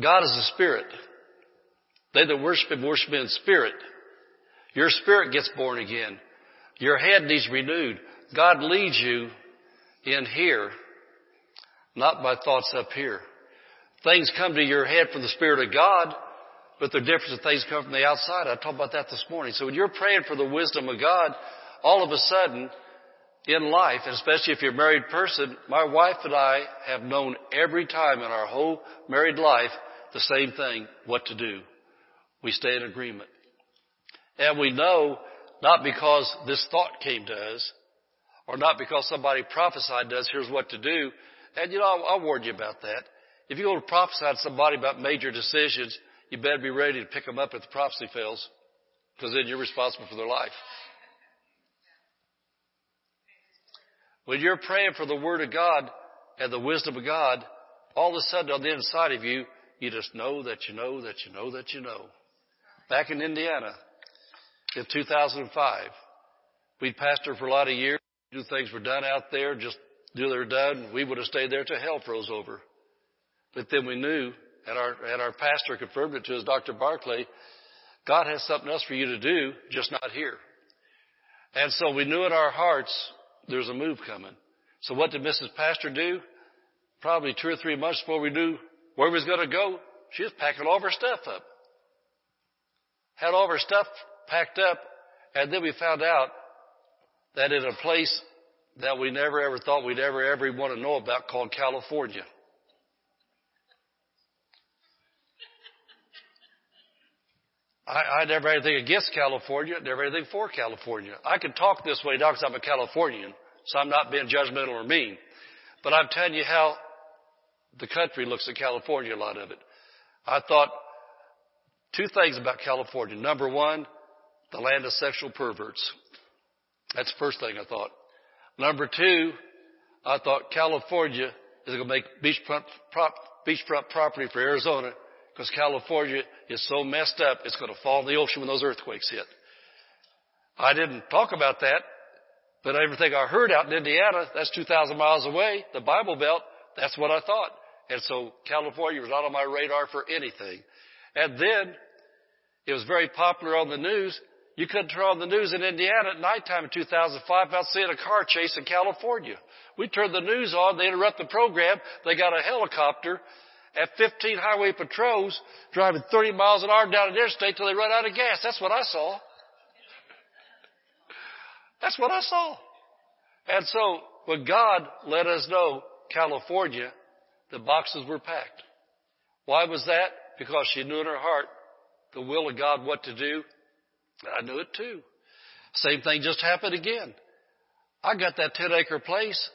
God is a Spirit. They that worship Him worship Him in spirit. Your spirit gets born again. Your head needs renewed. God leads you in here, not by thoughts up here. Things come to your head from the Spirit of God, but they're different than things come from the outside. I talked about that this morning. So when you're praying for the wisdom of God, all of a sudden, in life, and especially if you're a married person, my wife and I have known every time in our whole married life the same thing, what to do. We stay in agreement. And we know not because this thought came to us, or not because somebody prophesied to us, here's what to do. And you know, I'll, I'll warn you about that. If you go to prophesy to somebody about major decisions, you better be ready to pick them up if the prophecy fails, because then you're responsible for their life. When you're praying for the Word of God and the wisdom of God, all of a sudden on the inside of you, you just know that you know that you know that you know. Back in Indiana, in 2005, we'd pastored for a lot of years do things were done out there, just do they were done. We would have stayed there till hell froze over. But then we knew, and our, and our pastor confirmed it to us, Dr. Barclay, God has something else for you to do, just not here. And so we knew in our hearts there's a move coming. So what did Mrs. Pastor do? Probably two or three months before we knew where we was going to go, she was packing all of her stuff up. Had all of her stuff packed up, and then we found out that in a place that we never ever thought we'd ever ever want to know about called California. I, I never had anything against California, never had anything for California. I can talk this way now because I'm a Californian, so I'm not being judgmental or mean. But I'm telling you how the country looks at California, a lot of it. I thought two things about California. Number one, the land of sexual perverts. That's the first thing I thought. Number two, I thought California is going to make beachfront, prop, beachfront property for Arizona because California is so messed up, it's going to fall in the ocean when those earthquakes hit. I didn't talk about that, but everything I heard out in Indiana, that's 2,000 miles away, the Bible Belt, that's what I thought. And so California was not on my radar for anything. And then it was very popular on the news you couldn't turn on the news in Indiana at nighttime in 2005 without seeing a car chase in California. We turned the news on, they interrupt the program, they got a helicopter at 15 highway patrols driving 30 miles an hour down an interstate till they run out of gas. That's what I saw. That's what I saw. And so when God let us know California, the boxes were packed. Why was that? Because she knew in her heart the will of God what to do I knew it too. Same thing just happened again. I got that 10 acre place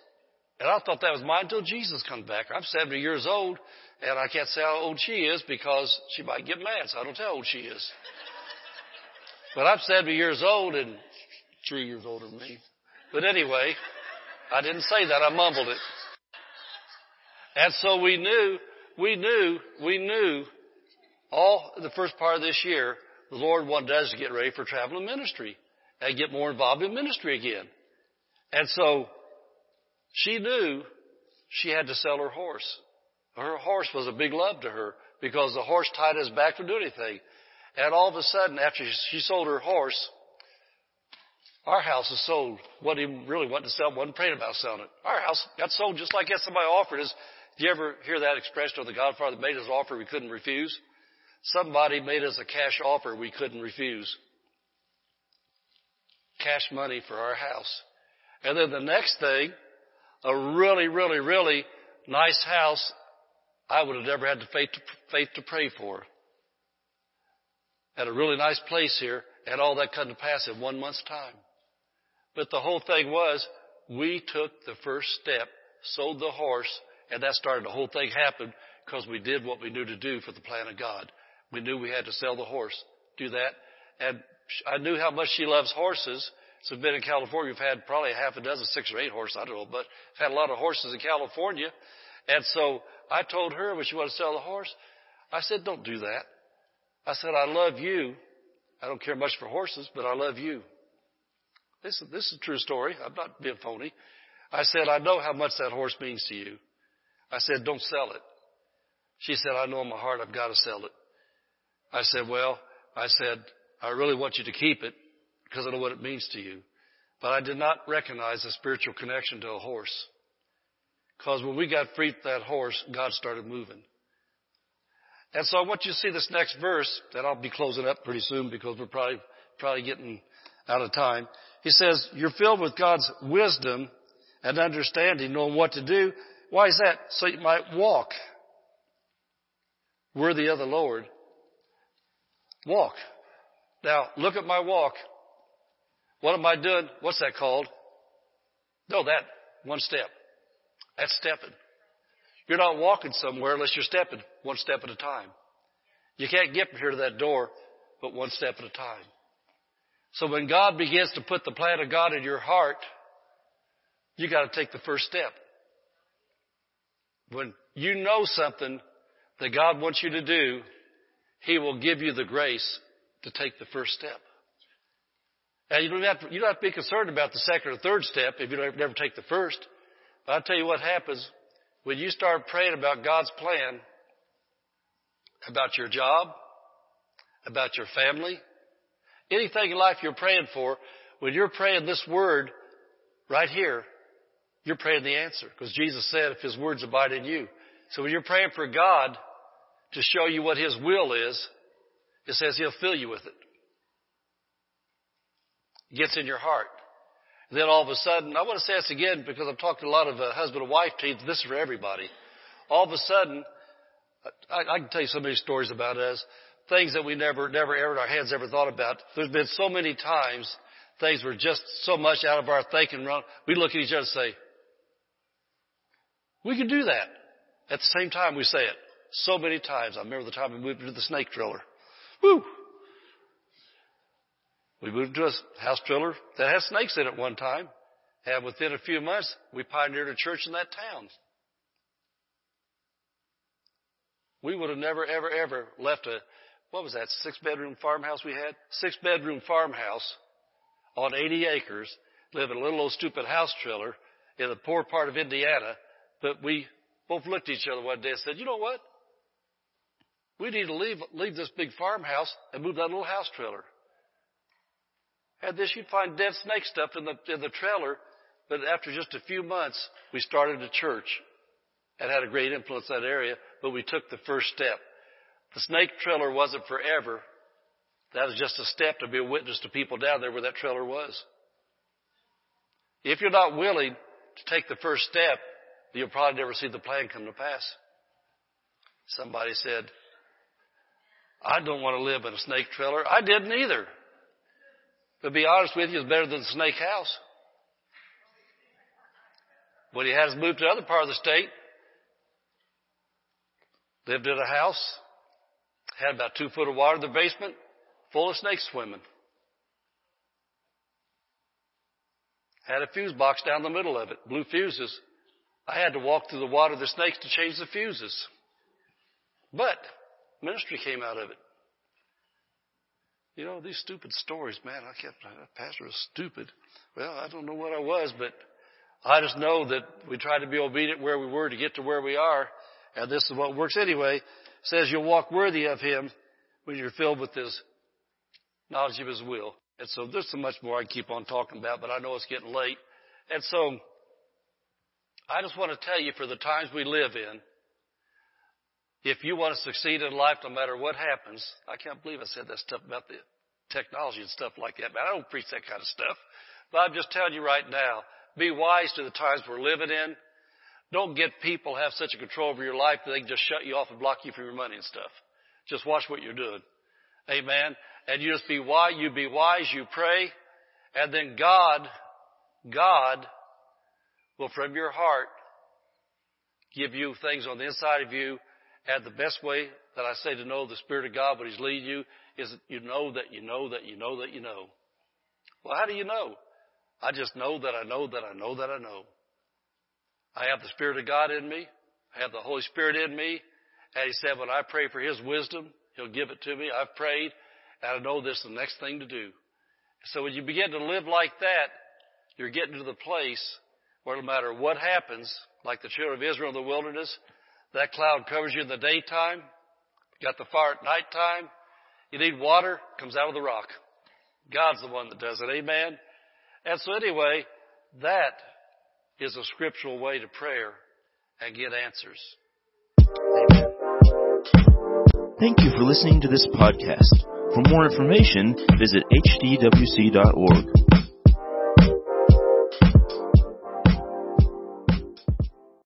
and I thought that was mine until Jesus comes back. I'm 70 years old and I can't say how old she is because she might get mad, so I don't tell how old she is. but I'm 70 years old and three years older than me. But anyway, I didn't say that. I mumbled it. And so we knew, we knew, we knew all the first part of this year the Lord wanted us to get ready for traveling ministry and get more involved in ministry again. And so she knew she had to sell her horse. Her horse was a big love to her because the horse tied his back to do anything. And all of a sudden, after she sold her horse, our house is sold. What he really wanted to sell, wasn't praying about selling it. Our house got sold just like that somebody offered us. Do you ever hear that expression of the Godfather made us offer we couldn't refuse? Somebody made us a cash offer we couldn't refuse. Cash money for our house. And then the next thing, a really, really, really nice house I would have never had the faith to, faith to pray for. At a really nice place here, and all that come to pass in one month's time. But the whole thing was, we took the first step, sold the horse, and that started the whole thing happened because we did what we knew to do for the plan of God. We knew we had to sell the horse, do that. And I knew how much she loves horses. So I've been in California. We've had probably a half a dozen, six or eight horses. I don't know, but I've had a lot of horses in California. And so I told her when she wanted to sell the horse, I said, don't do that. I said, I love you. I don't care much for horses, but I love you. This, this is a true story. I'm not being phony. I said, I know how much that horse means to you. I said, don't sell it. She said, I know in my heart I've got to sell it. I said, well, I said, I really want you to keep it because I know what it means to you. But I did not recognize the spiritual connection to a horse. Because when we got free from that horse, God started moving. And so I want you to see this next verse that I'll be closing up pretty soon because we're probably, probably getting out of time. He says, you're filled with God's wisdom and understanding, knowing what to do. Why is that? So you might walk worthy of the Lord. Walk. Now, look at my walk. What am I doing? What's that called? No, that one step. That's stepping. You're not walking somewhere unless you're stepping one step at a time. You can't get from here to that door, but one step at a time. So when God begins to put the plan of God in your heart, you got to take the first step. When you know something that God wants you to do, He will give you the grace to take the first step. And you don't have to, you don't have to be concerned about the second or third step if you don't never take the first. But I'll tell you what happens when you start praying about God's plan, about your job, about your family, anything in life you're praying for, when you're praying this word right here, you're praying the answer. Because Jesus said, if His words abide in you. So when you're praying for God to show you what His will is, it says He'll fill you with it. It gets in your heart. And then all of a sudden, I want to say this again because I've talked to a lot of uh, husband and wife teams. This is for everybody. All of a sudden, I, I can tell you so many stories about us, things that we never, never ever our heads ever thought about. There's been so many times things were just so much out of our thinking. We look at each other and say, we can do that. At the same time, we say it so many times. I remember the time we moved into the snake trailer. Woo! We moved to a house trailer that had snakes in it one time. And within a few months, we pioneered a church in that town. We would have never, ever, ever left a, what was that, six bedroom farmhouse we had? Six bedroom farmhouse on 80 acres, live in a little old stupid house trailer in the poor part of Indiana. But we both looked at each other one day and said, you know what? We need to leave, leave this big farmhouse and move that little house trailer. Had this, you'd find dead snake stuff in the, in the trailer. But after just a few months, we started a church and had a great influence in that area, but we took the first step. The snake trailer wasn't forever. That was just a step to be a witness to people down there where that trailer was. If you're not willing to take the first step, you'll probably never see the plan come to pass. Somebody said, I don't want to live in a snake trailer. I didn't either. To be honest with you, it's better than the snake house. When he had us moved to another part of the state, lived in a house, had about two foot of water in the basement, full of snakes swimming. Had a fuse box down the middle of it, blue fuses. I had to walk through the water of the snakes to change the fuses. But ministry came out of it. You know, these stupid stories, man, I kept, that pastor was stupid. Well, I don't know what I was, but I just know that we tried to be obedient where we were to get to where we are. And this is what works anyway. It says you'll walk worthy of him when you're filled with his knowledge of his will. And so there's so much more I keep on talking about, but I know it's getting late. And so I just want to tell you for the times we live in, if you want to succeed in life, no matter what happens, I can't believe I said that stuff about the technology and stuff like that, man. I don't preach that kind of stuff. But I'm just telling you right now, be wise to the times we're living in. Don't get people have such a control over your life that they can just shut you off and block you from your money and stuff. Just watch what you're doing. Amen. and you just be wise, you be wise, you pray, and then God, God will from your heart give you things on the inside of you. And the best way that I say to know the Spirit of God, when He's leading you, is that you know that you know that you know that you know. Well, how do you know? I just know that I know that I know that I know. I have the Spirit of God in me. I have the Holy Spirit in me. And He said, when I pray for His wisdom, He'll give it to me. I've prayed, and I know this is the next thing to do. So when you begin to live like that, you're getting to the place where no matter what happens, like the children of Israel in the wilderness, that cloud covers you in the daytime, you got the fire at nighttime, you need water, comes out of the rock. God's the one that does it. Amen. And so anyway, that is a scriptural way to prayer and get answers. Thank you for listening to this podcast. For more information, visit hdwc.org.